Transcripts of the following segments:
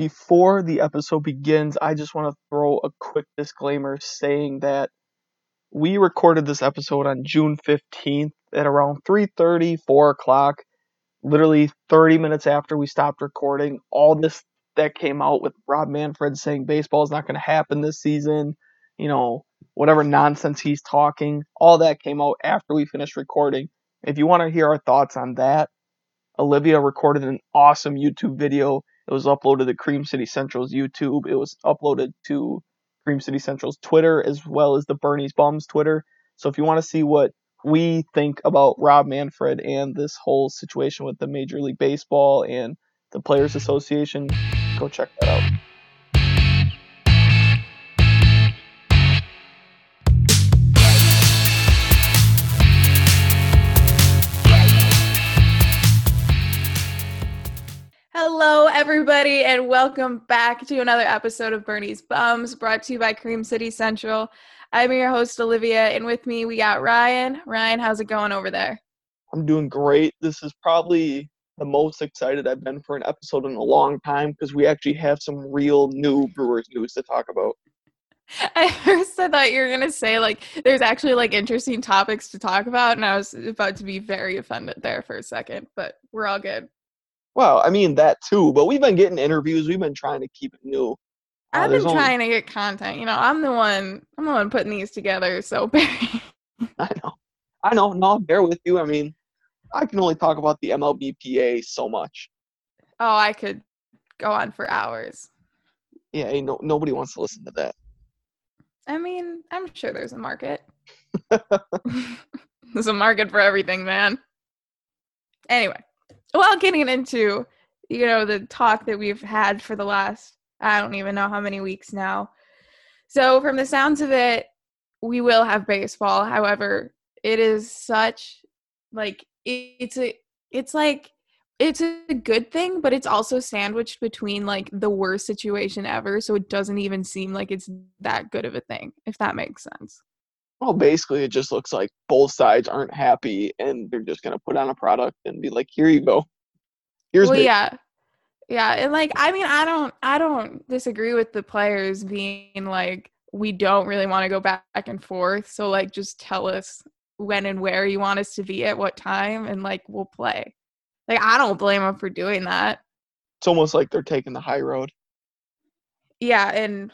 before the episode begins, I just want to throw a quick disclaimer saying that we recorded this episode on June 15th at around 3:30, 4 o'clock. Literally 30 minutes after we stopped recording, all this that came out with Rob Manfred saying baseball is not going to happen this season, you know, whatever nonsense he's talking, all that came out after we finished recording. If you want to hear our thoughts on that, Olivia recorded an awesome YouTube video. It was uploaded to Cream City Central's YouTube. It was uploaded to Cream City Central's Twitter as well as the Bernie's Bums Twitter. So if you want to see what we think about Rob Manfred and this whole situation with the Major League Baseball and the Players Association, go check that out. Hello, everybody, and welcome back to another episode of Bernie's Bums, brought to you by Cream City Central. I'm your host, Olivia, and with me we got Ryan. Ryan, how's it going over there? I'm doing great. This is probably the most excited I've been for an episode in a long time because we actually have some real new Brewers news to talk about. At first, I thought you were gonna say like there's actually like interesting topics to talk about, and I was about to be very offended there for a second, but we're all good. Well, I mean that too, but we've been getting interviews. We've been trying to keep it new. Uh, I've been there's only- trying to get content. You know, I'm the one. I'm the one putting these together. So Barry, I know, I know. No, I'll bear with you. I mean, I can only talk about the MLBPA so much. oh, I could go on for hours. Yeah, no nobody wants to listen to that. I mean, I'm sure there's a market. there's a market for everything, man. Anyway, well, getting into you know the talk that we've had for the last I don't even know how many weeks now. So, from the sounds of it, we will have baseball. However, it is such like it- it's a it's like it's a good thing, but it's also sandwiched between like the worst situation ever, so it doesn't even seem like it's that good of a thing, if that makes sense. Well, basically, it just looks like both sides aren't happy, and they're just gonna put on a product and be like, "Here you go. Here's well, yeah, yeah, and like I mean, I don't, I don't disagree with the players being like, we don't really want to go back and forth, so like, just tell us when and where you want us to be at what time, and like we'll play. Like I don't blame them for doing that. It's almost like they're taking the high road. Yeah, and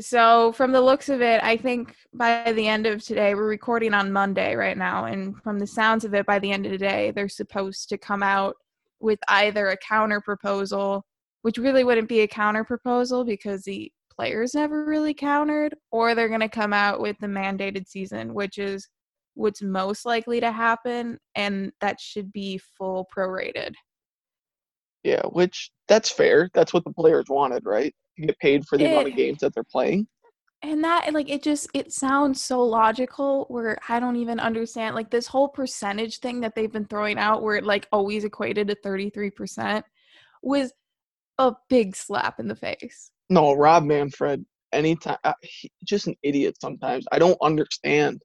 so from the looks of it, I think by the end of today, we're recording on Monday right now, and from the sounds of it, by the end of the day, they're supposed to come out with either a counter proposal, which really wouldn't be a counter proposal because the players never really countered, or they're going to come out with the mandated season, which is what's most likely to happen, and that should be full prorated. Yeah, which that's fair. That's what the players wanted, right? Get paid for the amount of games that they're playing. and that like it just it sounds so logical where i don't even understand like this whole percentage thing that they've been throwing out where it like always equated to 33% was a big slap in the face No, Rob Manfred. Anytime, uh, he, just an idiot. Sometimes I don't understand.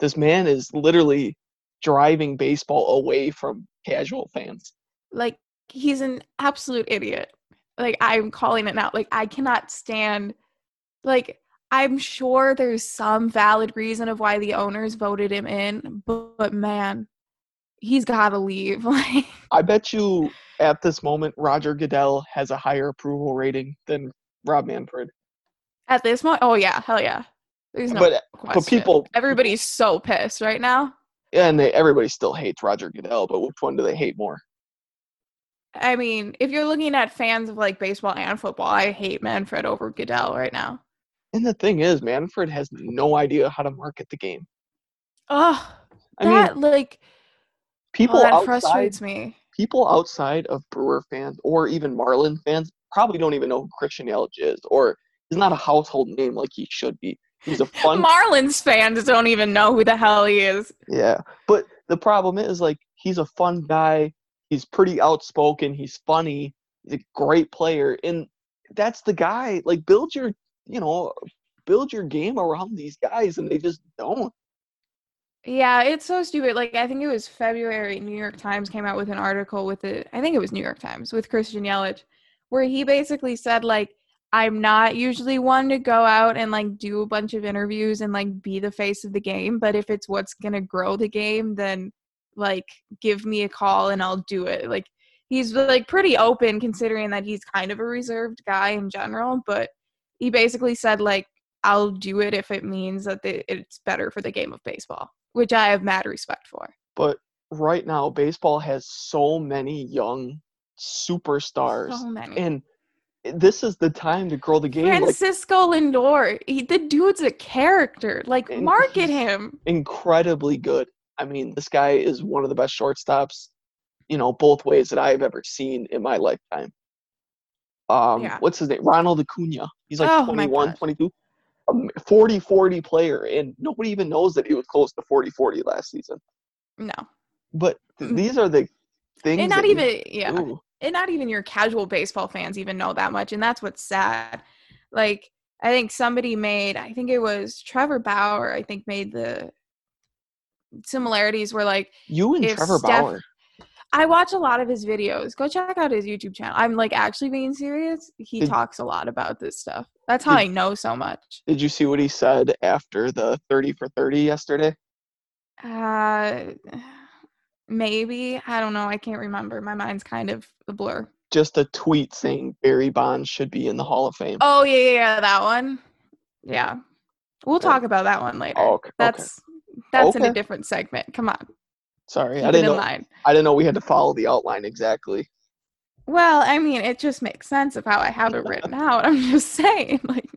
This man is literally driving baseball away from casual fans. like he's an absolute idiot like i'm calling it now like i cannot stand like i'm sure there's some valid reason of why the owners voted him in but, but man he's got to leave like I bet you at this moment Roger Goodell has a higher approval rating than Rob Manfred. At this moment, oh yeah, hell yeah. There's no but question. but people everybody's so pissed right now. Yeah, and they, everybody still hates Roger Goodell, but which one do they hate more? I mean, if you're looking at fans of like baseball and football, I hate Manfred over Goodell right now. And the thing is, Manfred has no idea how to market the game. Oh, I that mean, like people oh, that outside frustrates me. people outside of Brewer fans or even Marlin fans probably don't even know who Christian Yelich is, or he's not a household name like he should be. He's a fun, Marlins fans don't even know who the hell he is. yeah. But the problem is, like, he's a fun guy. He's pretty outspoken. He's funny. He's a great player, and that's the guy. Like, build your, you know, build your game around these guys, and they just don't. Yeah, it's so stupid. Like I think it was February, New York Times came out with an article with it. I think it was New York Times with Christian Yelich, where he basically said like I'm not usually one to go out and like do a bunch of interviews and like be the face of the game, but if it's what's going to grow the game, then like give me a call and I'll do it. Like he's like pretty open considering that he's kind of a reserved guy in general, but he basically said like I'll do it if it means that it's better for the game of baseball, which I have mad respect for. But right now baseball has so many young superstars So many. and this is the time to grow the game like Francisco Lindor, he, the dude's a character. Like market him. incredibly good. I mean, this guy is one of the best shortstops, you know, both ways that I've ever seen in my lifetime. Um, Yeah. what's his name? Ronald Acuna. He's like Oh my 21, God. 22. 40 40 player, and nobody even knows that he was close to 40 40 last season. No. But th- Mm. these are the things. And not you even yeah. and not even your casual baseball fans even know that much and that's what's sad like i think somebody made i think it was trevor bauer i think made the similarities where like You and Trevor Steph- Bauer. i watch a lot of his videos. Go check out his youtube channel. I'm like actually being serious. He Did- talks a lot about this stuff. That's how Did- i know so much. Did you see what he said after the 30 for 30 yesterday? uh maybe. I don't know. I can't remember. My mind's kind of a blur. Just a tweet saying Barry Bonds should be in the Hall of Fame. oh yeah yeah, yeah that one. Yeah. We'll talk about that one later. Oh, okay. okay. That's that's in a different segment. Come on, Sorry, keep I didn't know. line. I didn't know we had to follow the outline exactly. Well, I mean, it just makes sense of how I have it written out. I'm just saying, like,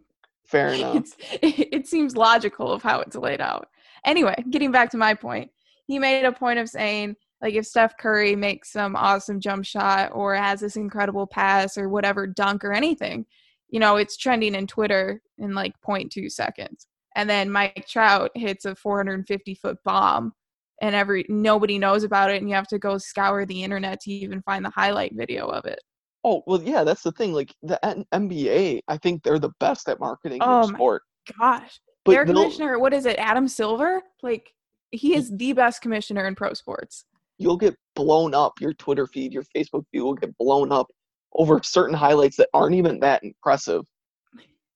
Fair enough. it, it seems logical of how it's laid out. Anyway, getting back to my point, he made a point of saying, like, if Steph Curry makes some awesome jump shot or has this incredible pass or whatever dunk or anything, you know, it's trending in Twitter in like 0.2 seconds. And then Mike Trout hits a 450 foot bomb and every nobody knows about it and you have to go scour the internet to even find the highlight video of it. Oh well, yeah, that's the thing. Like the N- NBA, I think they're the best at marketing Oh their sport. Gosh. But Their commissioner, what is it, Adam Silver? Like he is the best commissioner in pro sports. you'll get blown up. Your Twitter feed, your Facebook feed will get blown up over certain highlights that aren't even that impressive.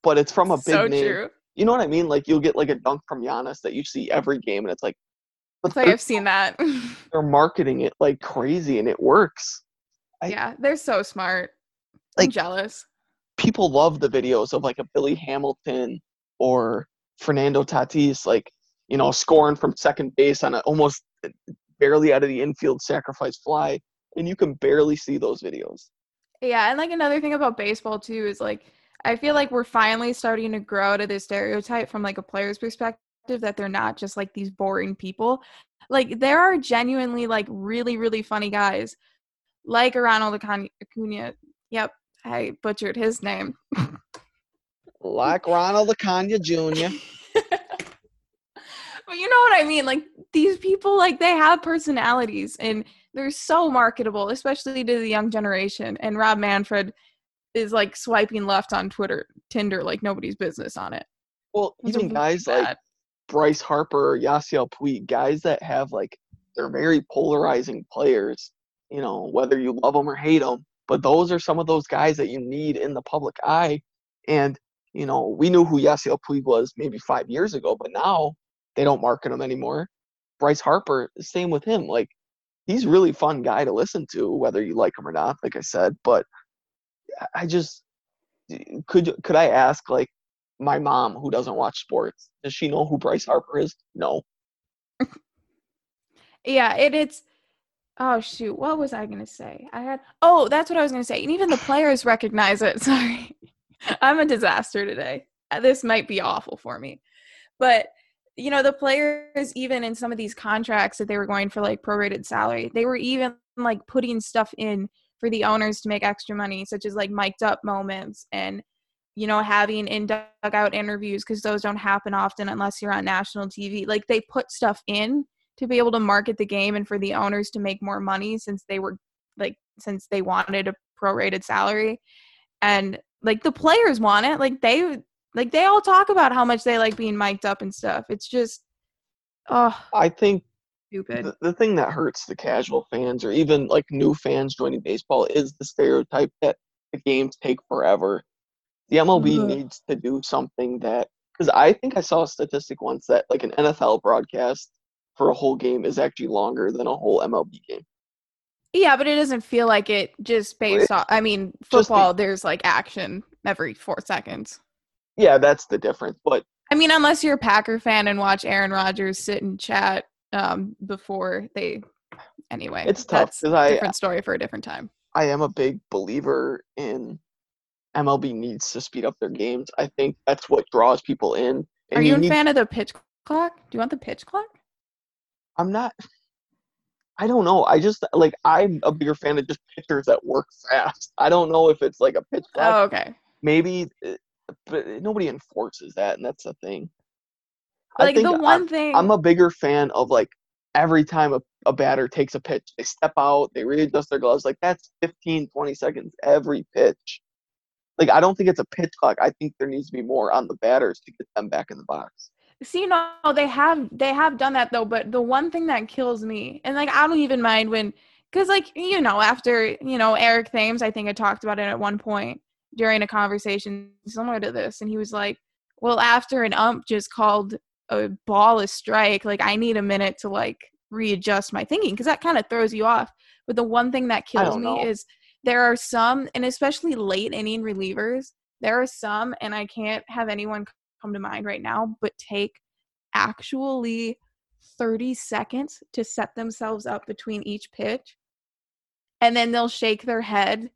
But it's from a big so name. true. You know what I mean? Like you'll get like a dunk from Giannis that you see every game, and it's like, but like I've seen that. they're marketing it like crazy, and it works. I- yeah, they're so smart. I'm Like- jealous. people love the videos of like a Billy Hamilton or Fernando Tatis, like, you know, scoring from second base on an almost eh, barely out of the infield sacrifice fly. And you can barely see those videos. Yeah, and like another thing about baseball too is like I feel like we're finally starting to grow out of this stereotype from like a player's perspective that they're not just like these boring people. Like there are genuinely like really really funny guys like Ronald Acuna. Yep, I butchered his name. Like Ronald Acuna Jr. but you know what I mean? Like these people, like they have personalities and they're so marketable, especially to the young generation. And Rob Manfred is like swiping left on Twitter, Tinder, like nobody's business on it. Well, It's even guys like. Bryce Harper Yasiel Puig, guys that have like, they're very polarizing players, you know, whether you love them or hate them. But those are some of those guys that you need in the public eye. And, you know, we knew who Yasiel Puig was maybe five years ago, but now they don't market him anymore. Bryce Harper, same with him. Like, he's a really fun guy to listen to, whether you like him or not, like I said. But I- just, could could I ask, like, my mom who doesn't watch sports does she know who bryce harper is no Yeah, it, it's. Oh shoot, what was I gonna say? I had. Oh, that's what I was gonna say. And even the players recognize it. Sorry, I'm a disaster today. Uh, This might be awful for me, but you know the players even in some of these contracts that they were going for like prorated salary, they were even like putting stuff in for the owners to make extra money, such as like mic'd up moments and you know having in dugout interviews because those don't happen often unless you're on national TV. Like they put stuff in to be able to market the game and for the owners to make more money since they were like since they wanted a prorated salary. And like the players want it. Like they like they all talk about how much they like being mic'd up and stuff. It's just oh i think stupid the, the thing that hurts the casual fans or even like new fans joining baseball is the stereotype that the games take forever. The MLB Ugh. needs to do something that because I think I saw a statistic once that like an NFL broadcast for a whole game is actually longer than a whole MLB game. Yeah, but it doesn't feel like it just based off. I mean, Just the- football, there's like action every four seconds. Yeah, that's the difference. But I mean, unless you're a Packer fan and watch Aaron Rodgers sit and chat um, before they. Anyway, It's tough, that's 'cause a I- different story for a different time. I am a big believer in MLB needs to speed up their games. I think that's what draws people in. Are you a need- fan of the pitch clock? Do you want the pitch clock? I'm not. I don't know. I just like I'm a bigger fan of just pitchers that work fast. I don't know if it's like a pitch clock. Oh, okay. Maybe, uh, but nobody enforces that, and that's the thing. I Like think the I'm- one thing. I'm a bigger fan of like every time a, a batter takes a pitch, they step out, they readjust their gloves. Like that's 15, 20 seconds every pitch. Like I don't think it's a pitch clock. I think there needs to be more on the batters to get them back in the box. See, no, they have they have done that though. But the one thing that kills me, and like I don't even mind when, because like you know, after you know Eric Thames, I think I talked about it at one point during a conversation similar to this, and he was like, "Well, after an ump just called a ball a strike, like I need a minute to like readjust my thinking because that kind of throws you off." But the one thing that kills me know. is there are some, and especially late inning relievers, there are some, and I can't have anyone come to mind right now, but take actually 30 seconds to set themselves up between each pitch. And then they'll shake their head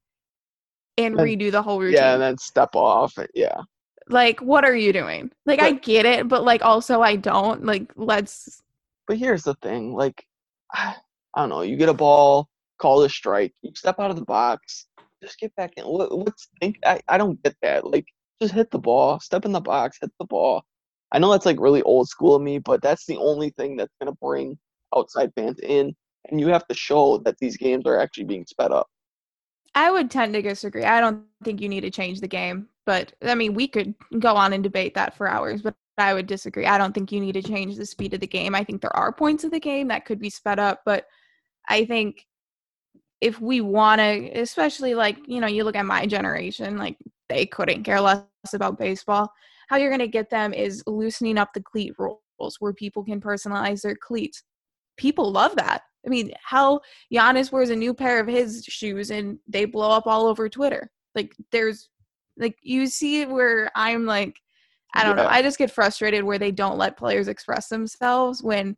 and And- redo the whole routine. Yeah, and then step off. Yeah. Like, what are you doing? Like, I get it, but like, also, I don't. Like, let's. But here's the thing, like I don't know, you get a ball, call a strike, you step out of the box, just get back in. What, what's think? I, I don't get that. Like, just hit the ball, step in the box, hit the ball. I know that's like really old school of me, but that's the only thing that's gonna bring outside fans in, and you have to show that these games are actually being sped up. I would tend to disagree. I don't think you need to change the game, but I mean, we could go on and debate that for hours, but I would disagree. I don't think you need to change the speed of the game. I think there are points of the game that could be sped up, but I think if we want to, especially like, you know, you look at my generation, like they couldn't care less about baseball. How you're going to get them is loosening up the cleat rules where people can personalize their cleats. People love that. I mean, how Giannis wears a new pair of his shoes and they blow up all over Twitter. Like there's like you see where I'm like I don't know. I just get frustrated where they don't let players express themselves when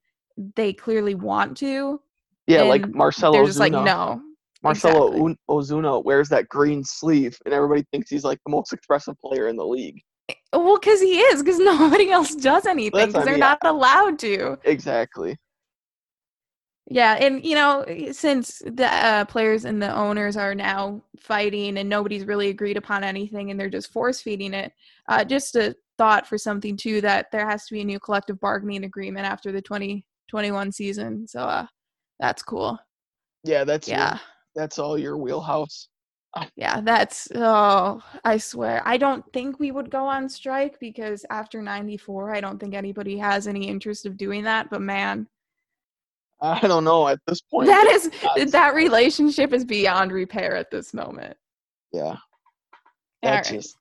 they clearly want to. Yeah, like Marcelo They're just like no. Marcelo exactly. Ozuna wears that green sleeve, and everybody thinks he's like the most expressive player in the league. Eh, well, because he is, because nobody else does anything, because they're mean. not allowed to. Exactly. Yeah, and you know, since the uh, players and the owners are now fighting and nobody's really agreed upon anything and they're just force feeding it, uh, just a thought for something too that there has to be a new collective bargaining agreement after the 2021 season. So uh, that's cool. Yeah, that's your- Yeah, that's all your wheelhouse. yeah, that's oh, I swear, I don't think we would go on strike because after 94, I don't think anybody has any interest of doing that. But man, I don't know at this point. That is that relationship is beyond repair at this moment. yeah. All That's right. just.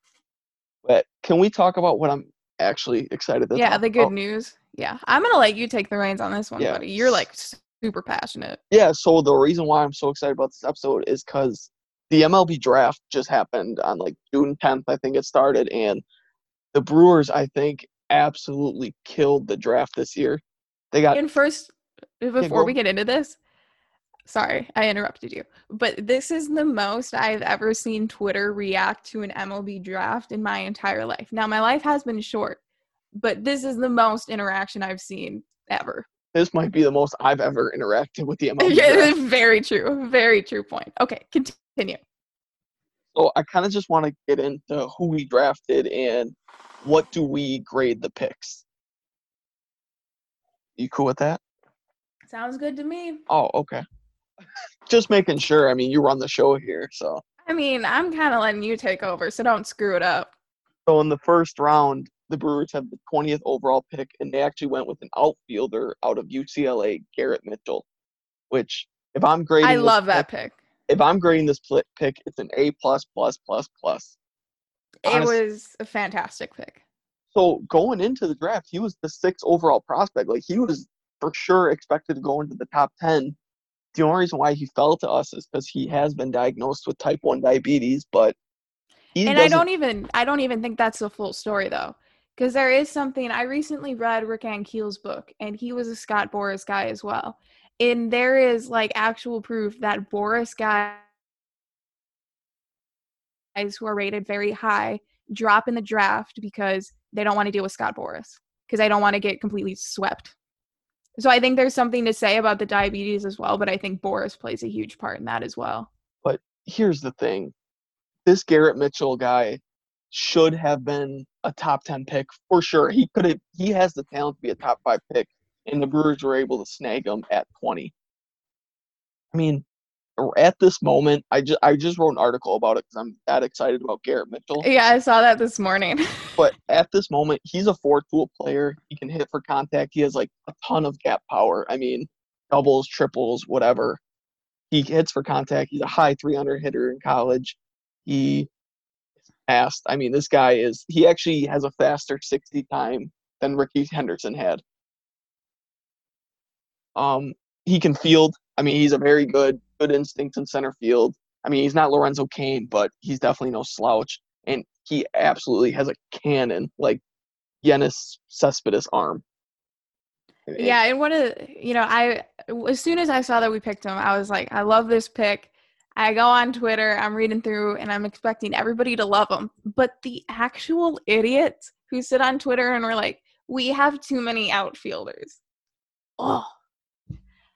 But can we talk about what I'm actually excited to yeah, the good about? news. Yeah, I'm gonna let you take the reins on this one, Yeah. buddy. You're like super passionate. Yeah. So the reason why I'm so excited about this episode is because the MLB draft just happened on like June 10th. I think it started, and the Brewers, I think, absolutely killed the draft this year. They got And first, before go. we get into this, sorry, I interrupted you, but this is the most I've ever seen Twitter react to an MLB draft in my entire life. Now, my life has been short, but this is the most interaction I've seen ever. this might be the most I've ever interacted with the MLB Yeah, draft. very true. Very true point. Okay, continue. So I kind of just want to get into who we drafted and what do we grade the picks. You cool with that? Sounds good to me. Oh, okay. Just making sure. I mean, you run the show here, so. I mean, I'm kind of letting you take over, so don't screw it up. So in the first round, the Brewers had the 20th overall pick, and they actually went with an outfielder out of UCLA, Garrett Mitchell. Which, if I'm grading, I love that pick- pick. if I'm grading this pick, it's an A plus plus plus plus. It was a fantastic pick. So going into the draft, he was the sixth overall prospect. Like he was for sure expected to go into the top ten. The only reason why he fell to us is because he has been diagnosed with type one diabetes, but and I don't even I don't even think that's the full story though. Because there is something I recently read Rick Ankiel's book, and he was a Scott Boras guy as well. And there is like actual proof that Boras guys who are rated very high drop in the draft because they don't want to deal with Scott Boras because they don't want to get completely swept. So I think there's something to say about the diabetes as well, but I think Boras plays a huge part in that as well. But here's the thing this Garrett Mitchell guy should have been a top 10 pick for sure. He could have, he has the talent to be a top five pick, and the Brewers were able to snag him at 20. I mean, at this moment, I just, I just wrote an article about it because I'm that excited about Garrett Mitchell. Yeah, I saw that this morning. But at this moment, he's a four tool player. He can hit for contact. He has like a ton of gap power. I mean, doubles, triples, whatever. He hits for contact. He's a high 300 hitter in college. He fast. I mean, this guy is, he actually has a faster 60 time than Rickey Henderson had. Um, he can field. I mean, he's a very good, good instinct in center field. I mean, he's not Lorenzo Cain, but he's definitely no slouch. And he absolutely has a cannon, like Yoenis Cespedes arm. Yeah, and what a you know, I as soon as I saw that we picked him, I was like, I love this pick. I go on Twitter, I'm reading through, and I'm expecting everybody to love him. But the actual idiots who sit on Twitter and were like, we have too many outfielders. Oh,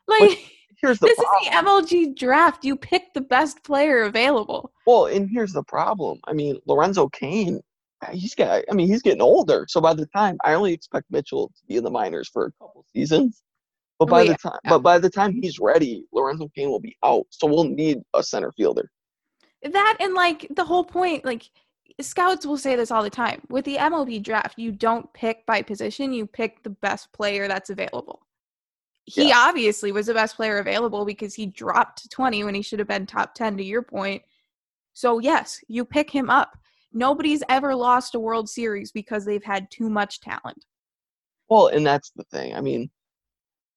like Here's the this problem. is the MLB draft. You pick the best player available. Well, and here's the problem. I mean, Lorenzo Cain, uh, he's got. I mean, he's getting older. So by the time I only expect Mitchell to be in the minors for a couple seasons, but oh, by Well, the time, but by the time he's ready, Lorenzo Cain will be out. So we'll need a center fielder. That and like the whole point, like scouts will say this all the time. With the MLB draft, you don't pick by position, you pick the best player that's available. He Yeah. obviously was the best player available because he dropped to 20 when he should have been top 10 to your point. So yes, you pick him up. Nobody's ever lost a World Series because they've had too much talent. Well, and that's the thing. I mean,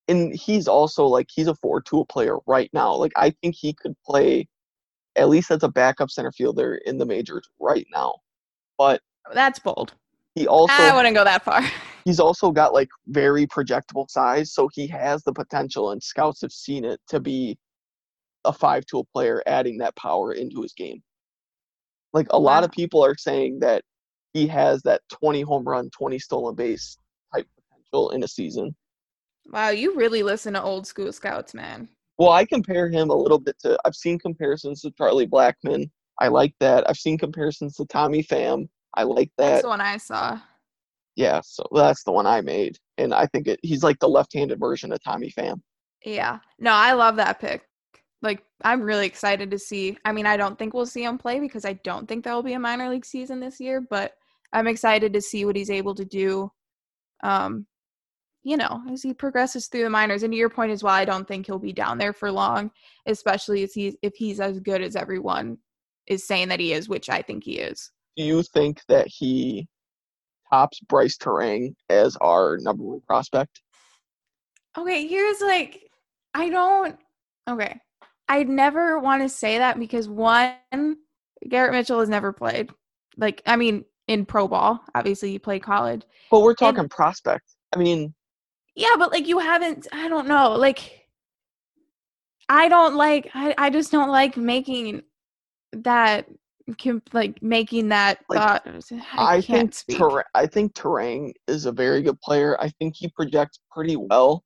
and he's also like he's a four-tool player right now. Like I think he could play at least as a backup center fielder in the majors right now. But That's bold. he also I wouldn't go that far. he's also got like very projectable size, so he has the potential, and scouts have seen it to be a five-tool player, adding that power into his game. Like a lot of people are saying that he has that 20 home run, 20 stolen base type potential in a season. Wow, you really listen to old school scouts, man. Well, I compare him a little bit to. I've seen comparisons to Charlie Blackmon. I like that. I've seen comparisons to Tommy Pham. I like that. That's the one I saw. Yeah, so that's the one I made, and I think it, he's like the left-handed version of Tommy Pham. Yeah. No, I love that pick. Like, I'm really excited to see. I mean, I don't think we'll see him play because I don't think there will be a minor league season this year, but I'm excited to see what he's able to do. Um, you know, as he progresses through the minors. And to your point as well, I don't think he'll be down there for long, especially if he's if he's as good as everyone is saying that he is, which I think he is. Do you think that he tops Brice Turang as our number one prospect? Okay, here's like I don't okay. I'd never want to say that because one, Garrett Mitchell has never played. Like, I mean, in pro ball, obviously you played college. But we're talking prospect. I mean, Yeah, but like you haven't I don't know, like I don't like I, I just don't like making that like making that Like, thought I, I, can't think speak. Ter- I think Turang is a very good player. I think he projects pretty well,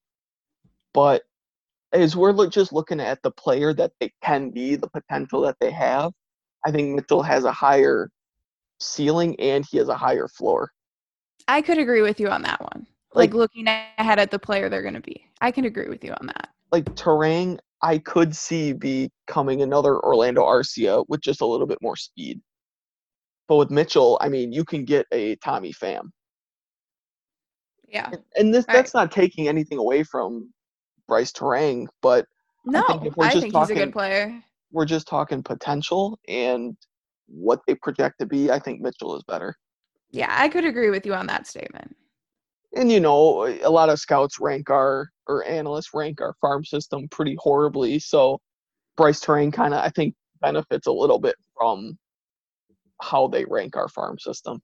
but as we're look, just looking at the player that they can be, the potential that they have, I think Mitchell has a higher ceiling and he has a higher floor. I could agree with you on that one. Like, Like- looking ahead at the player they're going to be. I can agree with you on that. Like Turang, I could see becoming another Orlando Arcia with just a little bit more speed. But with Mitchell, I mean, you can get a Tommy Pham. Yeah. And- And this Right. that's not taking anything away from Brice Turang, but No, think if we're I think he's a good player. we're just talking potential and what they project to be, I think Mitchell is better. Yeah, I could agree with you on that statement. And you know, a lot of scouts rank our or analysts rank our farm system pretty horribly. So brice Turang kind of I think benefits a little bit from how they rank our farm system.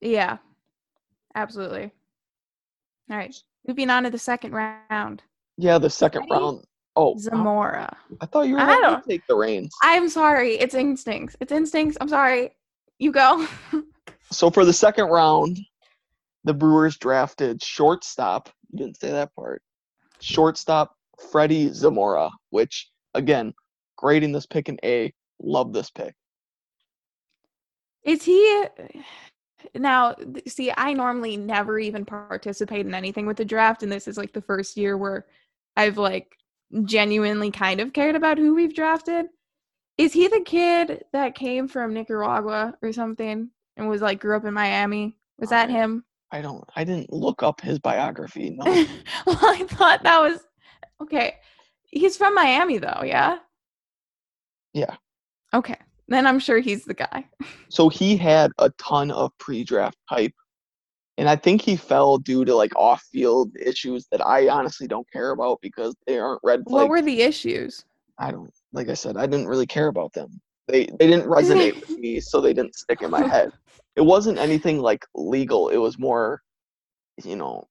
Yeah, absolutely. All right, moving on to the second round. Yeah, the second Ready? round. Oh, uh, Zamora. I thought you were I going to take the reins. I'm sorry. It's instincts. It's instincts. I'm sorry. You go. So for the second round, the Brewers drafted shortstop. You didn't say that part. Shortstop Freddie Zamora, which again, grading this pick an A. Love this pick. Is he now? See, I normally never even participate in anything with the draft, and this is like the first year where I've like genuinely kind of cared about who we've drafted. Is he the kid that came from Nicaragua or something and was like grew up in Miami? Was that him? I don't. I didn't look up his biography. No. well, I thought that was okay. He's from Miami, though. Yeah. Yeah. Okay, then I'm sure he's the guy. so he had a ton of pre-draft hype, and I think he fell due to like off-field issues that I honestly don't care about because they aren't red flags. What were the issues? I don't like I said, I didn't really care about them. They they didn't resonate with me, so they didn't stick in my head. It wasn't anything like legal. It was more, you know,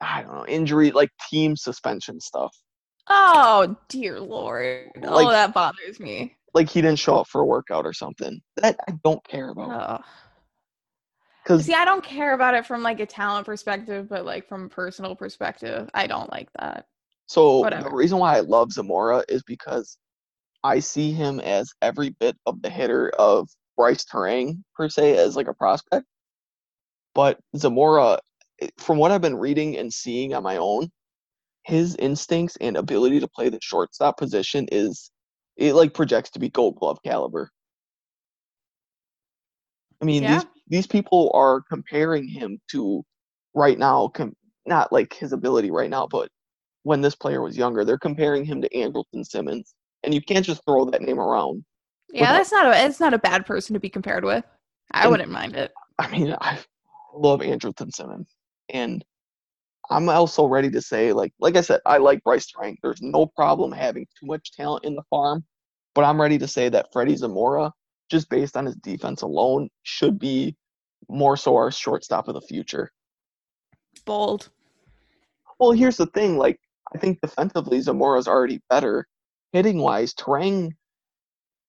I don't know, injury like team suspension stuff. Oh dear lord! oh, that bothers me. Like he didn't show up for a workout or something. That I don't care about. Oh. Because See, I don't care about it from like a talent perspective, but like from a personal perspective, I don't like that. so whatever. the reason why I love Zamora is because I see him as every bit of the hitter of Brice Turang per se as like a prospect. But Zamora, eh, from what I've been reading and seeing on my own, his instincts and ability to play the shortstop position is it like projects to be gold glove caliber. I mean, Yeah. these these people are comparing him to right now, com- not like his ability right now, but when this player was younger, they're comparing him to Andrelton Simmons, and you can't just throw that name around. Yeah, that's not a it's not a bad person to be compared with. I And- wouldn't mind it. I mean, I love Andrelton Simmons, and I'm also ready to say, like, like I said, I like Brice Turang. There's no problem having too much talent in the farm, but I'm ready to say that Freddie Zamora, just based on his defense alone, should be more so our shortstop of the future. Bold. Well, here's the thing, like, I think defensively Zamora's already better. Hitting wise, Turang,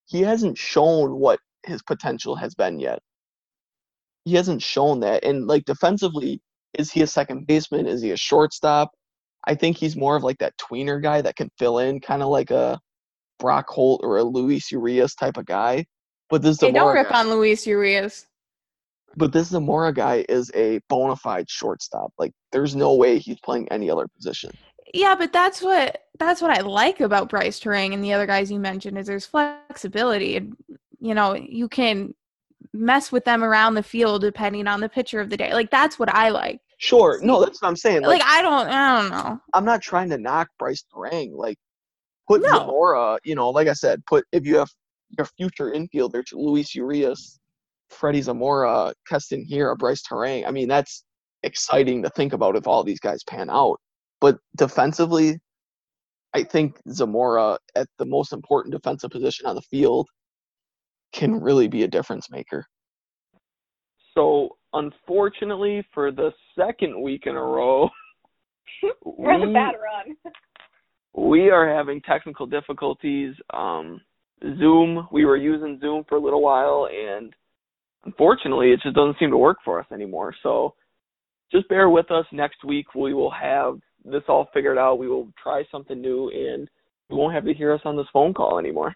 he hasn't shown what his potential has been yet. He hasn't shown that. And like defensively, is he a second baseman? Is he a shortstop? I think he's more of like that tweener guy that can fill in, kind of like a Brock Holt or a Luis Urias type of guy. But this Hey, don't rip guy, on Luis Urias. but this Zamora guy is a bona fide shortstop. Like there's no way he's playing any other position. Yeah, but that's what that's what I like about Brice Turang and the other guys you mentioned is there's flexibility and you know you can mess with them around the field depending on the pitcher of the day. Like that's what I like. Sure, no, that's what I'm saying. Like, I don't I don't know. I'm not trying to knock Brice Turang. Like, put No. Zamora, you know, like I said, put if you have your future infielders, Luis Urias, Freddie Zamora, Keston Hiura, or Brice Turang. I mean, that's exciting to think about if all these guys pan out. But defensively, I think Zamora at the most important defensive position on the field can really be a difference maker. So, unfortunately, for the second week in a row, We're on a bad run. we are having technical difficulties. Um, Zoom, we were using Zoom for a little while, and unfortunately, it just doesn't seem to work for us anymore. So just bear with us. Next week, we will have this all figured out. We will try something new, and you won't have to hear us on this phone call anymore.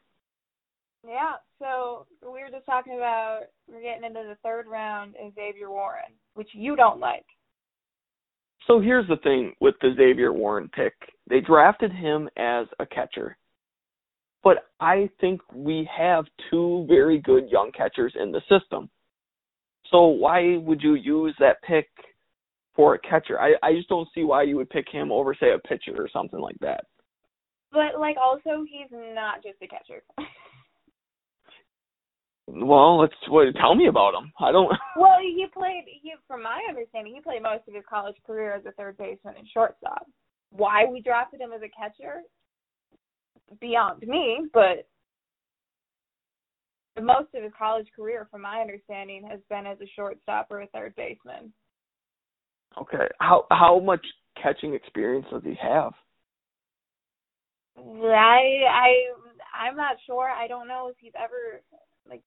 Yeah, so we were just talking about we're getting into the third round and Zavier Warren, which you don't like. So here's the thing with the Zavier Warren pick. They drafted him as a catcher. But I think we have two very good young catchers in the system. So why would you use that pick for a catcher? I, I just don't see why you would pick him over, say, a pitcher or something like that. But like also he's not just a catcher. well, let's what, tell me about him. I don't Well, he played he from my understanding, he played most of his college career as a third baseman and shortstop. Why we drafted him as a catcher? Beyond me, but most of his college career, from my understanding, has been as a shortstop or a third baseman. Okay. How how much catching experience does he have? I I I'm not sure. I don't know if he's ever like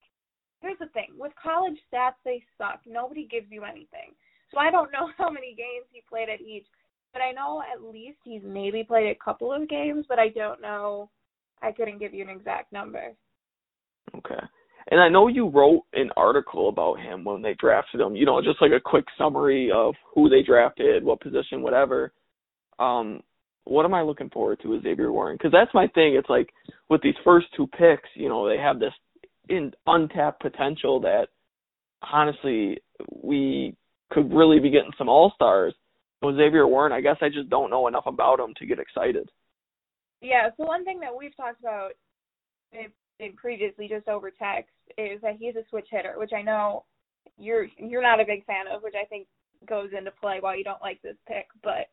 here's the thing. With college stats they suck. Nobody gives you anything. So I don't know how many games he played at each. But I know at least he's maybe played a couple of games, but I don't know I couldn't give you an exact number. Okay. And I know you wrote an article about him when they drafted him, you know, just like a quick summary of who they drafted, what position, whatever. Um, what am I looking forward to with Zavier Warren? Because that's my thing. It's like with these first two picks, you know, they have this in untapped potential that honestly we could really be getting some all stars. With Zavier Warren, I guess I just don't know enough about him to get excited. Yeah, so one thing that we've talked about previously just over text is that he's a switch hitter, which I know you're you're not a big fan of, which I think goes into play why you don't like this pick. But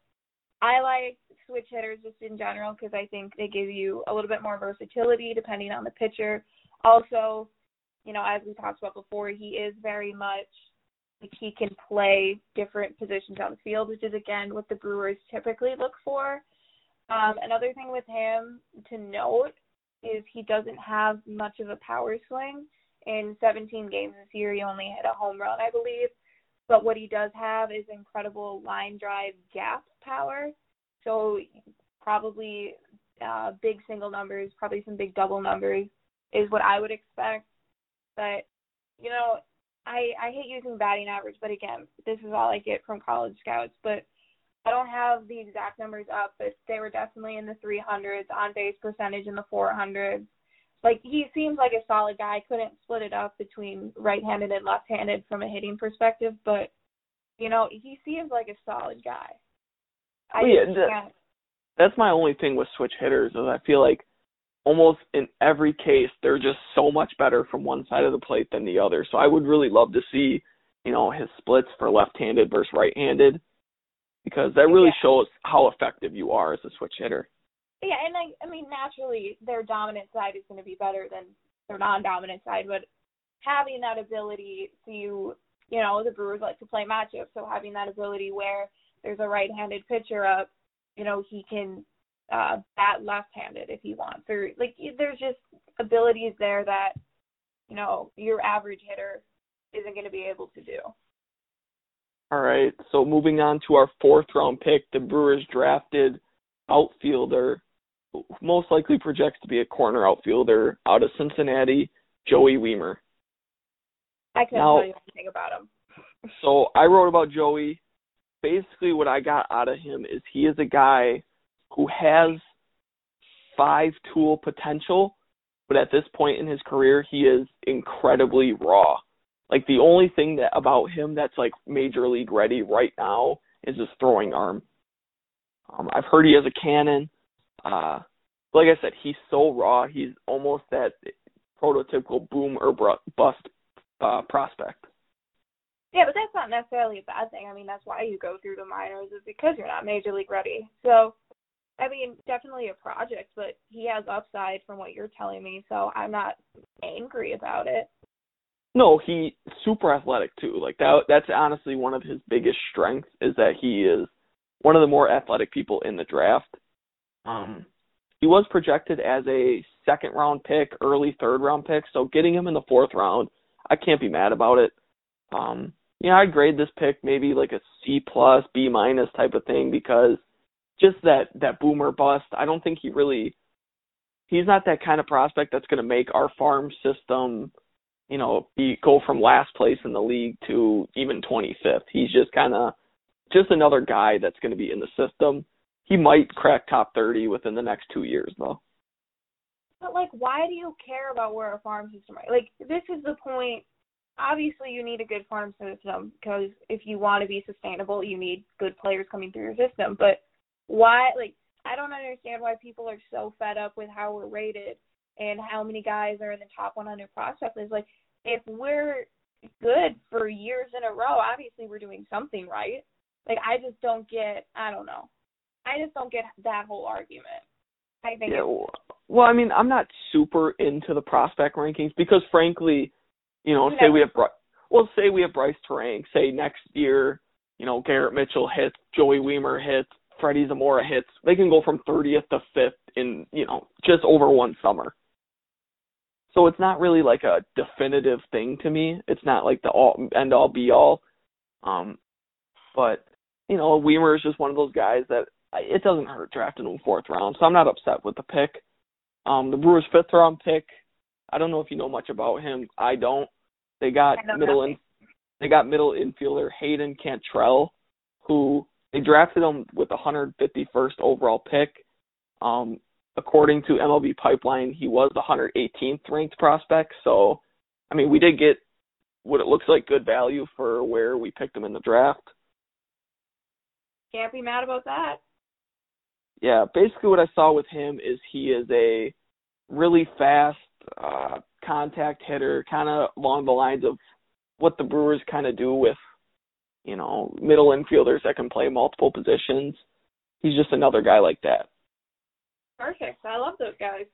I like switch hitters just in general because I think they give you a little bit more versatility depending on the pitcher. Also, you know, as we talked about before, he is very much like he can play different positions on the field, which is again what the Brewers typically look for. Um, another thing with him to note is he doesn't have much of a power swing. In 17 games this year, he only hit a home run, I believe. But what he does have is incredible line drive gap power. So probably uh, big single numbers, probably some big double numbers is what I would expect. But you know, I I hate using batting average, but again, this is all I get from college scouts. But I don't have the exact numbers up, but they were definitely in the 300s, on base percentage in the 400s. Like he seems like a solid guy. Couldn't split it up between right-handed and left-handed from a hitting perspective, but you know he seems like a solid guy. I yeah, that, that's my only thing with switch hitters is I feel like almost in every case they're just so much better from one side of the plate than the other. So I would really love to see, you know, his splits for left-handed versus right-handed because that really yeah. shows how effective you are as a switch hitter. Yeah, and I, I mean, naturally, their dominant side is going to be better than their non-dominant side, but having that ability to, you know, the Brewers like to play matchups, so having that ability where there's a right-handed pitcher up, you know, he can uh, bat left-handed if he wants, or like there's just abilities there that, you know, your average hitter isn't going to be able to do. All right. So moving on to our fourth round pick, the Brewers drafted outfielder, most likely projects to be a corner outfielder out of Cincinnati, Joey Wiemer. I can't now, tell you anything about him. so I wrote about Joey. Basically, what I got out of him is he is a guy who has five tool potential, but at this point in his career, he is incredibly raw. Like the only thing that about him that's like major league ready right now is his throwing arm. Um, I've heard he has a cannon. Uh, like I said, he's so raw. He's almost that prototypical boom or bust uh, prospect. Yeah, but that's not necessarily a bad thing. I mean, that's why you go through the minors is because you're not major league ready. So, I mean, definitely a project, but he has upside from what you're telling me. So I'm not angry about it. No, he super athletic too. Like that that's honestly one of his biggest strengths is that he is one of the more athletic people in the draft. Um he was projected as a second round pick, early third round pick, so getting him in the fourth round, I can't be mad about it. Um yeah, I'd grade this pick maybe like a C plus, B minus type of thing because just that that boomer bust, I don't think he really he's not that kind of prospect that's gonna make our farm system you know, be go from last place in the league to even 25th. He's just kind of just another guy that's going to be in the system. He might crack top 30 within the next two years, though. But like, why do you care about where a farm system? Is? Like, this is the point. Obviously, you need a good farm system because if you want to be sustainable, you need good players coming through your system. But why, like, I don't understand why people are so fed up with how we're rated and how many guys are in the top 100 prospect list. Like, if we're good for years in a row, obviously we're doing something right. Like, I just don't get. I don't know. I just don't get that whole argument. I think. Yeah. Well, I mean, I'm not super into the prospect rankings because, frankly, you know, say we have well, say we have Brice Turang. Say next year, you know, Garrett Mitchell hits, Joey Wiemer hits, Freddie Zamora hits. They can go from 30th to 5th in, you know, just over one summer. So it's not really like a definitive thing to me. It's not like the all end all be all. Um, but you know, Wiemer is just one of those guys that it doesn't hurt drafting him fourth round, so I'm not upset with the pick. Um, the Brewers' fifth round pick, I don't know if you know much about him. I don't. They got middle in, they got middle infielder Hayden Cantrelle, who they drafted him with the 151st overall pick. Um, according to MLB Pipeline, he was the 118th ranked prospect. So, I mean, we did get what it looks like good value for where we picked him in the draft. Can't be mad about that yeah, basically what I saw with him is he is a really fast uh, contact hitter, kind of along the lines of what the Brewers kind of do with, you know, middle infielders that can play multiple positions. He's just another guy like that. Perfect. I love those guys.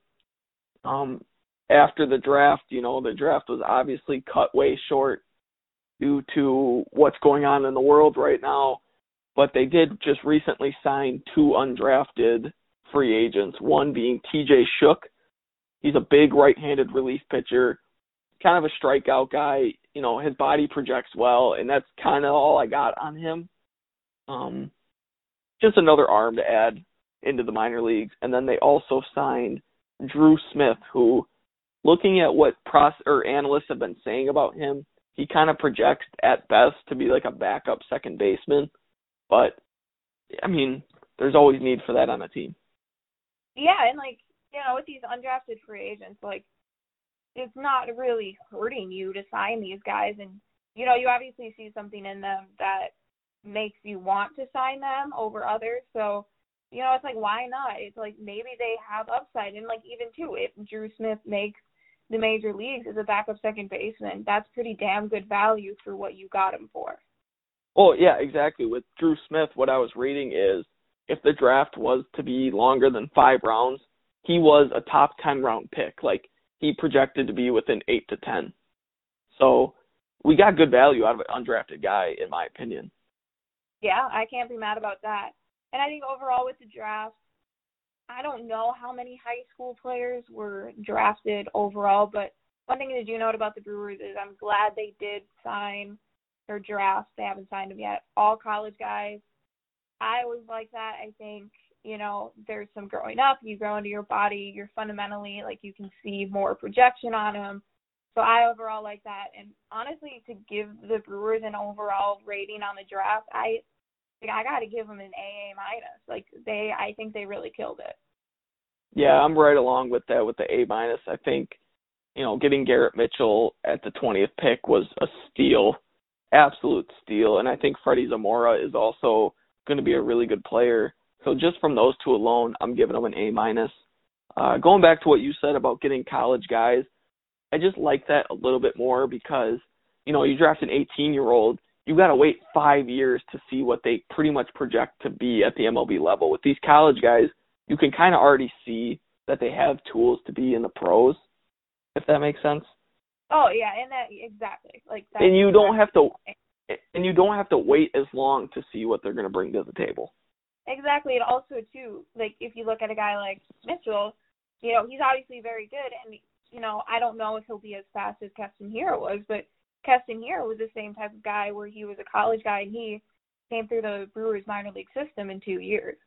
Um, after the draft, you know, the draft was obviously cut way short due to what's going on in the world right now but they did just recently sign two undrafted free agents, one being TJ Shook. He's a big right-handed relief pitcher, kind of a strikeout guy. You know, his body projects well, and that's kind of all I got on him. Um, just another arm to add into the minor leagues. And then they also signed Drew Smith, who, looking at what pros or analysts have been saying about him, he kind of projects at best to be like a backup second baseman. But I mean, there's always need for that on a team. Yeah, and like you know, with these undrafted free agents, like it's not really hurting you to sign these guys, and you know, you obviously see something in them that makes you want to sign them over others. So, you know, it's like why not? It's like maybe they have upside, and like even too, if Drew Smith makes the major leagues as a backup second baseman, that's pretty damn good value for what you got him for. Oh yeah, exactly. With Drew Smith, what I was reading is if the draft was to be longer than five rounds, he was a top ten round pick. Like he projected to be within eight to ten. So we got good value out of an undrafted guy, in my opinion. Yeah, I can't be mad about that. And I think overall with the draft, I don't know how many high school players were drafted overall, but one thing to do note about the Brewers is I'm glad they did sign their drafts. They haven't signed them yet. All college guys. I always like that. I think you know there's some growing up. You grow into your body. You're fundamentally like you can see more projection on them. So I overall like that. And honestly, to give the Brewers an overall rating on the draft, I like, I got to give them an AA minus. Like they, I think they really killed it. Yeah, I'm right along with that with the A minus. I think you know getting Garrett Mitchell at the 20th pick was a steal absolute steal. And I think Freddy Zamora is also going to be a really good player. So just from those two alone, I'm giving them an A minus. Uh, going back to what you said about getting college guys, I just like that a little bit more because you know you draft an 18 year old, you got to wait five years to see what they pretty much project to be at the MLB level. With these college guys, you can kind of already see that they have tools to be in the pros, if that makes sense. Oh yeah, and that exactly like that. And you don't have to, and you don't have to wait as long to see what they're going to bring to the table. Exactly, and also too, like if you look at a guy like Mitchell, you know he's obviously very good, and you know I don't know if he'll be as fast as Keston Hiura was, but Keston Hiura was the same type of guy where he was a college guy and he came through the Brewers minor league system in two years.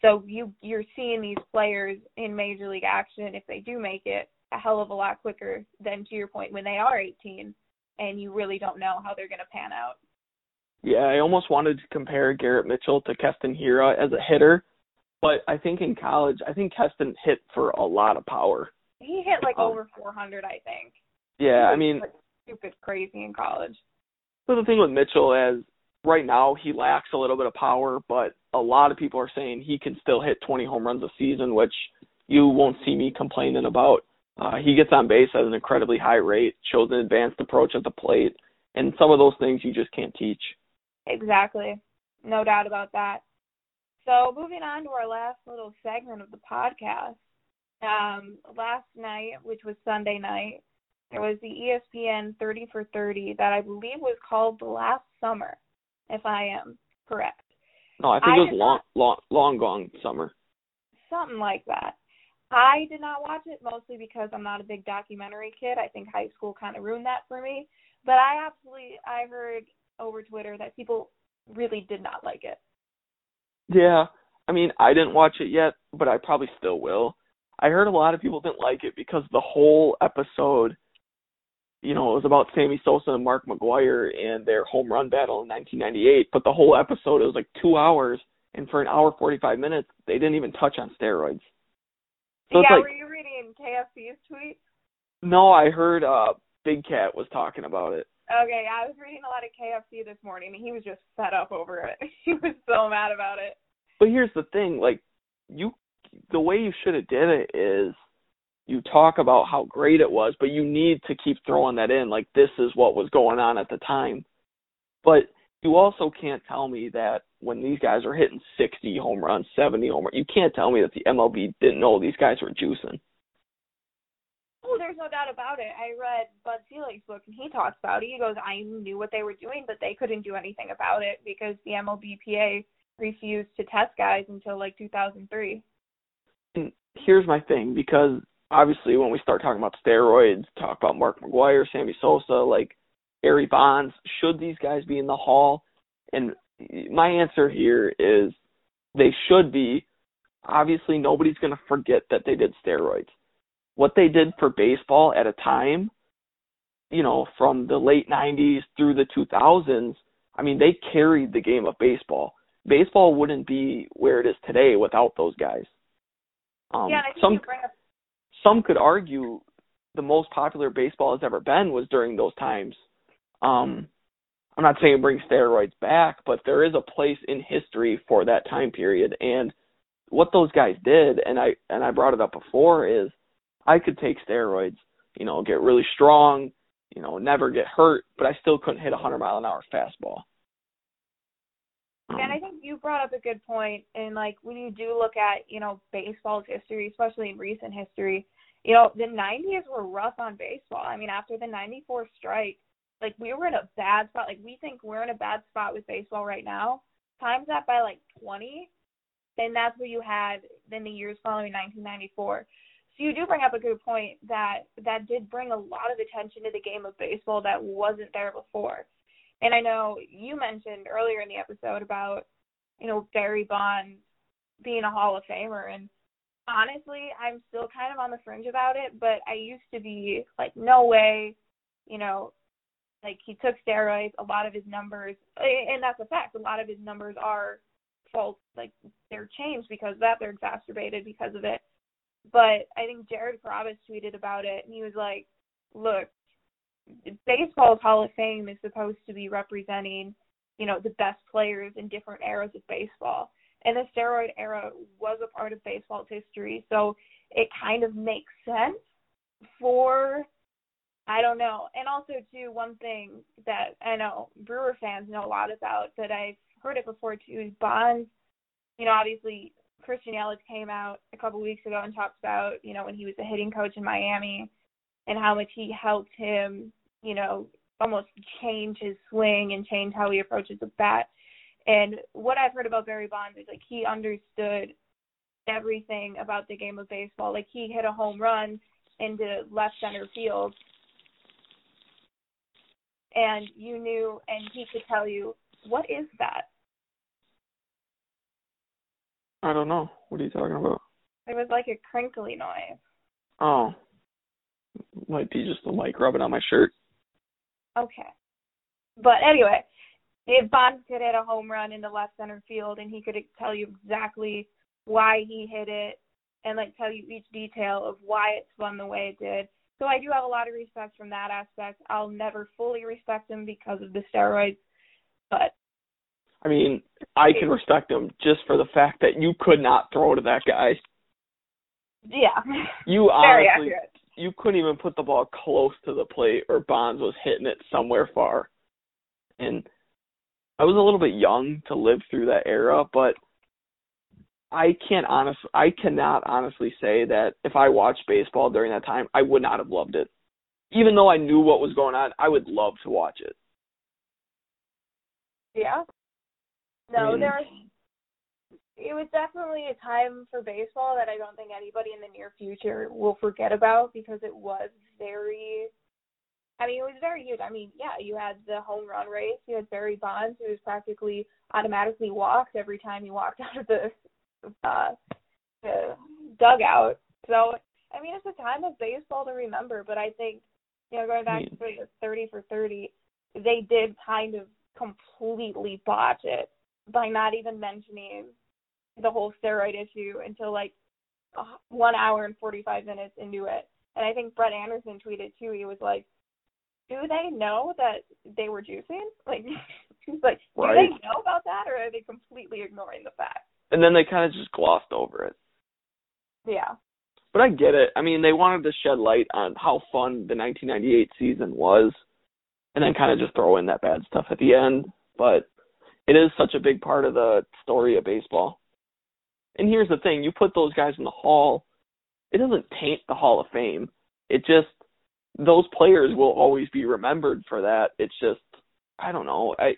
So you you're seeing these players in major league action if they do make it a hell of a lot quicker than to your point when they are 18 and you really don't know how they're going to pan out. Yeah, I almost wanted to compare Garrett Mitchell to Keston Hiura as a hitter, but I think in college, I think Keston hit for a lot of power. He hit like um, over 400, I think. Yeah, I mean, like stupid crazy in college. So the thing with Mitchell is right now he lacks a little bit of power, but a lot of people are saying he can still hit 20 home runs a season, which you won't see me complaining about. Uh, he gets on base at an incredibly high rate, shows an advanced approach at the plate, and some of those things you just can't teach. Exactly. No doubt about that. So moving on to our last little segment of the podcast. Um, last night, which was Sunday night, there was the ESPN 30 for 30 that I believe was called The Last Summer, if I am correct. No, I think I it was long, long, long gone summer. Something like that. I did not watch it mostly because I'm not a big documentary kid. I think high school kind of ruined that for me. But I absolutely I heard over Twitter that people really did not like it. Yeah, I mean, I didn't watch it yet, but I probably still will. I heard a lot of people didn't like it because the whole episode, you know, it was about Sammy Sosa and Mark McGwire and their home run battle in 1998. But the whole episode, it was like two hours, and for an hour 45 minutes, they didn't even touch on steroids. So yeah, like, were you reading KFC's tweet? no, I heard uh Big Cat was talking about it. Okay, yeah, I was reading a lot of KFC this morning and he was just fed up over it. he was so mad about it. But here's the thing, like you the way you should have did it is you talk about how great it was, but you need to keep throwing that in like this is what was going on at the time. But you also can't tell me that when these guys are hitting 60 home runs, 70 home runs, you can't tell me that the MLB didn't know these guys were juicing. Oh, there's no doubt about it. I read Bud Selig's book and he talks about it. He goes, I knew what they were doing, but they couldn't do anything about it because the MLBPA refused to test guys until like 2003. And here's my thing because obviously when we start talking about steroids, talk about Mark McGwire, Sammy Sosa, like Barry Bonds, should these guys be in the hall? And my answer here is they should be. Obviously nobody's going to forget that they did steroids. What they did for baseball at a time, you know, from the late 90s through the 2000s, I mean, they carried the game of baseball. Baseball wouldn't be where it is today without those guys. Um, yeah, I think some you bring up some could argue the most popular baseball has ever been was during those times. Um, I'm not saying bring steroids back, but there is a place in history for that time period. And what those guys did, and I and I brought it up before, is I could take steroids, you know, get really strong, you know, never get hurt, but I still couldn't hit a 100 mile an hour fastball. And I think you brought up a good point. And like when you do look at, you know, baseball's history, especially in recent history, you know, the 90s were rough on baseball. I mean, after the 94 strike, like we were in a bad spot. Like we think we're in a bad spot with baseball right now. Times that by like 20, and that's what you had in the years following 1994. So you do bring up a good point that that did bring a lot of attention to the game of baseball that wasn't there before. And I know you mentioned earlier in the episode about, you know, Barry Bonds being a Hall of Famer. And honestly, I'm still kind of on the fringe about it, but I used to be like, no way, you know, like he took steroids, a lot of his numbers, and that's a fact, a lot of his numbers are false, like they're changed because of that, they're exacerbated because of it. But I think Jared Carrabis tweeted about it, and he was like, look, baseball's Hall of Fame is supposed to be representing, you know, the best players in different eras of baseball. And the steroid era was a part of baseball's history, so it kind of makes sense for I don't know. And also too, one thing that I know Brewer fans know a lot about, but I've heard it before too, is Bonds. You know, obviously Christian Yelich came out a couple weeks ago and talked about, you know, when he was a hitting coach in Miami and how much he helped him, you know, almost change his swing and change how he approaches the bat. And what I've heard about Barry Bonds is like he understood everything about the game of baseball. Like he hit a home run into left center field and you knew and he could tell you, what is that? I don't know. What are you talking about? It was like a crinkly noise. Oh, might be just the mic rubbing on my shirt. Okay. But anyway, if Bonds could hit a home run into left center field and he could tell you exactly why he hit it and like tell you each detail of why it spun the way it did. So I do have a lot of respect from that aspect. I'll never fully respect him because of the steroids, but I mean, I can respect him just for the fact that you could not throw to that guy. Yeah. You Very honestly, accurate. You couldn't even put the ball close to the plate, or Bonds was hitting it somewhere far. And I was a little bit young to live through that era, but I can't honest, I cannot honestly say that if I watched baseball during that time, I would not have loved it. Even though I knew what was going on, I would love to watch it. Yeah. I No, mean- there was it was definitely a time for baseball that I don't think anybody in the near future will forget about because it was very I mean, it was very huge. I mean, yeah, you had the home run race. You had Barry Bonds, who was practically automatically walked every time he walked out of the uh, the dugout. So, I mean, it's a time of baseball to remember. But I think, you know, going back mean- to the 30 for 30, they did kind of completely botch it by not even mentioning the whole steroid issue until like one hour and 45 minutes into it. And I think Brett Anderson tweeted too. He was like, "Do they know that they were juicing? Like, he's like, do Right. they know about that, or are they completely ignoring the fact?" And then they kind of just glossed over it. Yeah, But I get it. I mean, they wanted to shed light on how fun the 1998 season was, and then kind of just throw in that bad stuff at the end. But it is such a big part of the story of baseball. And here's the thing: you put those guys in the Hall, it doesn't taint the Hall of Fame. It just those players will always be remembered for that. It's just I don't know. I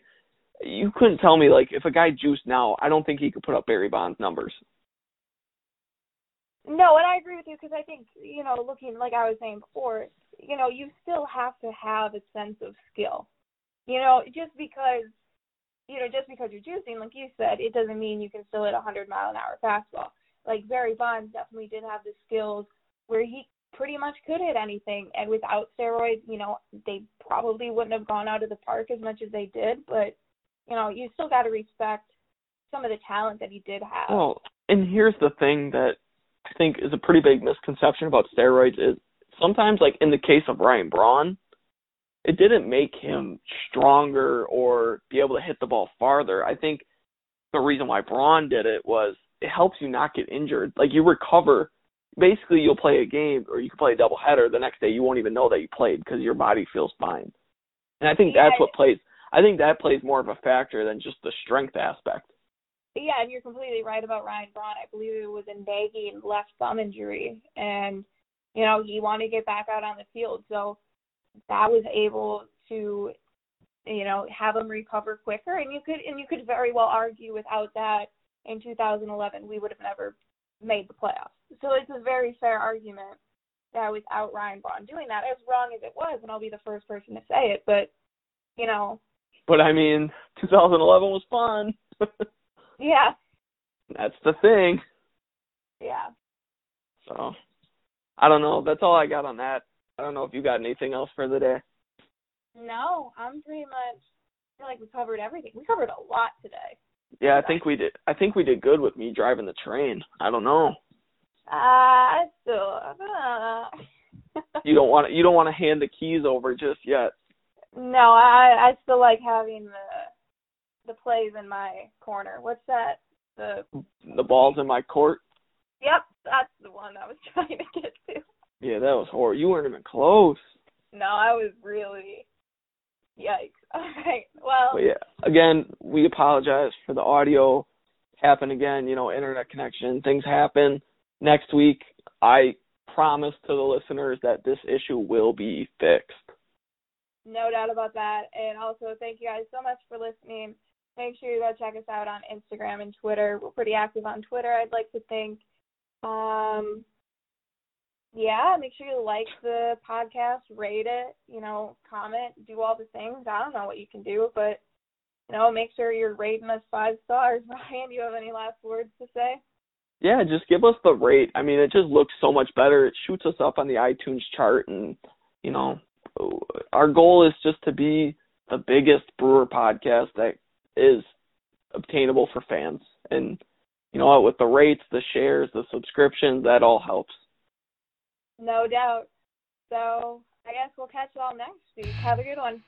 you couldn't tell me like if a guy juiced now, I don't think he could put up Barry Bonds numbers. no, and I agree with you because I think you know, looking like I was saying before, you know, you still have to have a sense of skill. You know, just because you know, just because you're juicing, like you said, it doesn't mean you can still hit a hundred mile an hour fastball. Like Barry Bonds definitely did have the skills where he pretty much could hit anything, and without steroids, you know, they probably wouldn't have gone out of the park as much as they did. But you know, you still got to respect some of the talent that he did have. Well, and here's the thing that I think is a pretty big misconception about steroids is sometimes, like in the case of Ryan Braun, it didn't make him stronger or be able to hit the ball farther. I think the reason why Braun did it was it helps you not get injured. Like you recover. Basically, you'll play a game or you can play a doubleheader. The next day, you won't even know that you played because your body feels fine. And I think that's what plays. I think that plays more of a factor than just the strength aspect. Yeah, and you're completely right about Ryan Braun. I believe it was a nagging left thumb injury, and you know he wanted to get back out on the field, so that was able to, you know, have him recover quicker. And you could and you could very well argue without that in 2011 we would have never made the playoffs. So it's a very fair argument that without Ryan Braun doing that, as wrong as it was, and I'll be the first person to say it, but you know, But I mean, 2011 was fun. yeah, That's the thing. yeah. So, I don't know. That's all I got on that. I don't know if you got anything else for the day. No, I'm pretty much I feel like we covered everything. We covered a lot today. Yeah, I think we did. I think we did good with me driving the train. I don't know. Uh, still uh, You don't want to. You don't want to hand the keys over just yet. No, I I still like having the the plays in my corner. What's that? The The ball's in my court. Yep, that's the one I was trying to get to. Yeah, that was horrible. You weren't even close. No, I was really yikes. All right. Well, But yeah, again, we apologize for the audio happen again. You know, internet connection things happen. Next week, I promise to the listeners that this issue will be fixed. No doubt about that. And also, thank you guys so much for listening. Make sure you go check us out on Instagram and Twitter. We're pretty active on Twitter, I'd like to think. Um, yeah, make sure you like the podcast, rate it, you know, comment, do all the things. I don't know what you can do, but, you know, make sure you're rating us five stars. Ryan, do you have any last words to say? Yeah, just give us the rate. I mean, it just looks so much better. It shoots us up on the iTunes chart, and you know, our goal is just to be the biggest Brewer podcast that is obtainable for fans. And you know what, with the rates, the shares, the subscriptions, that all helps. No doubt. So I guess we'll catch you all next week. Have a good one.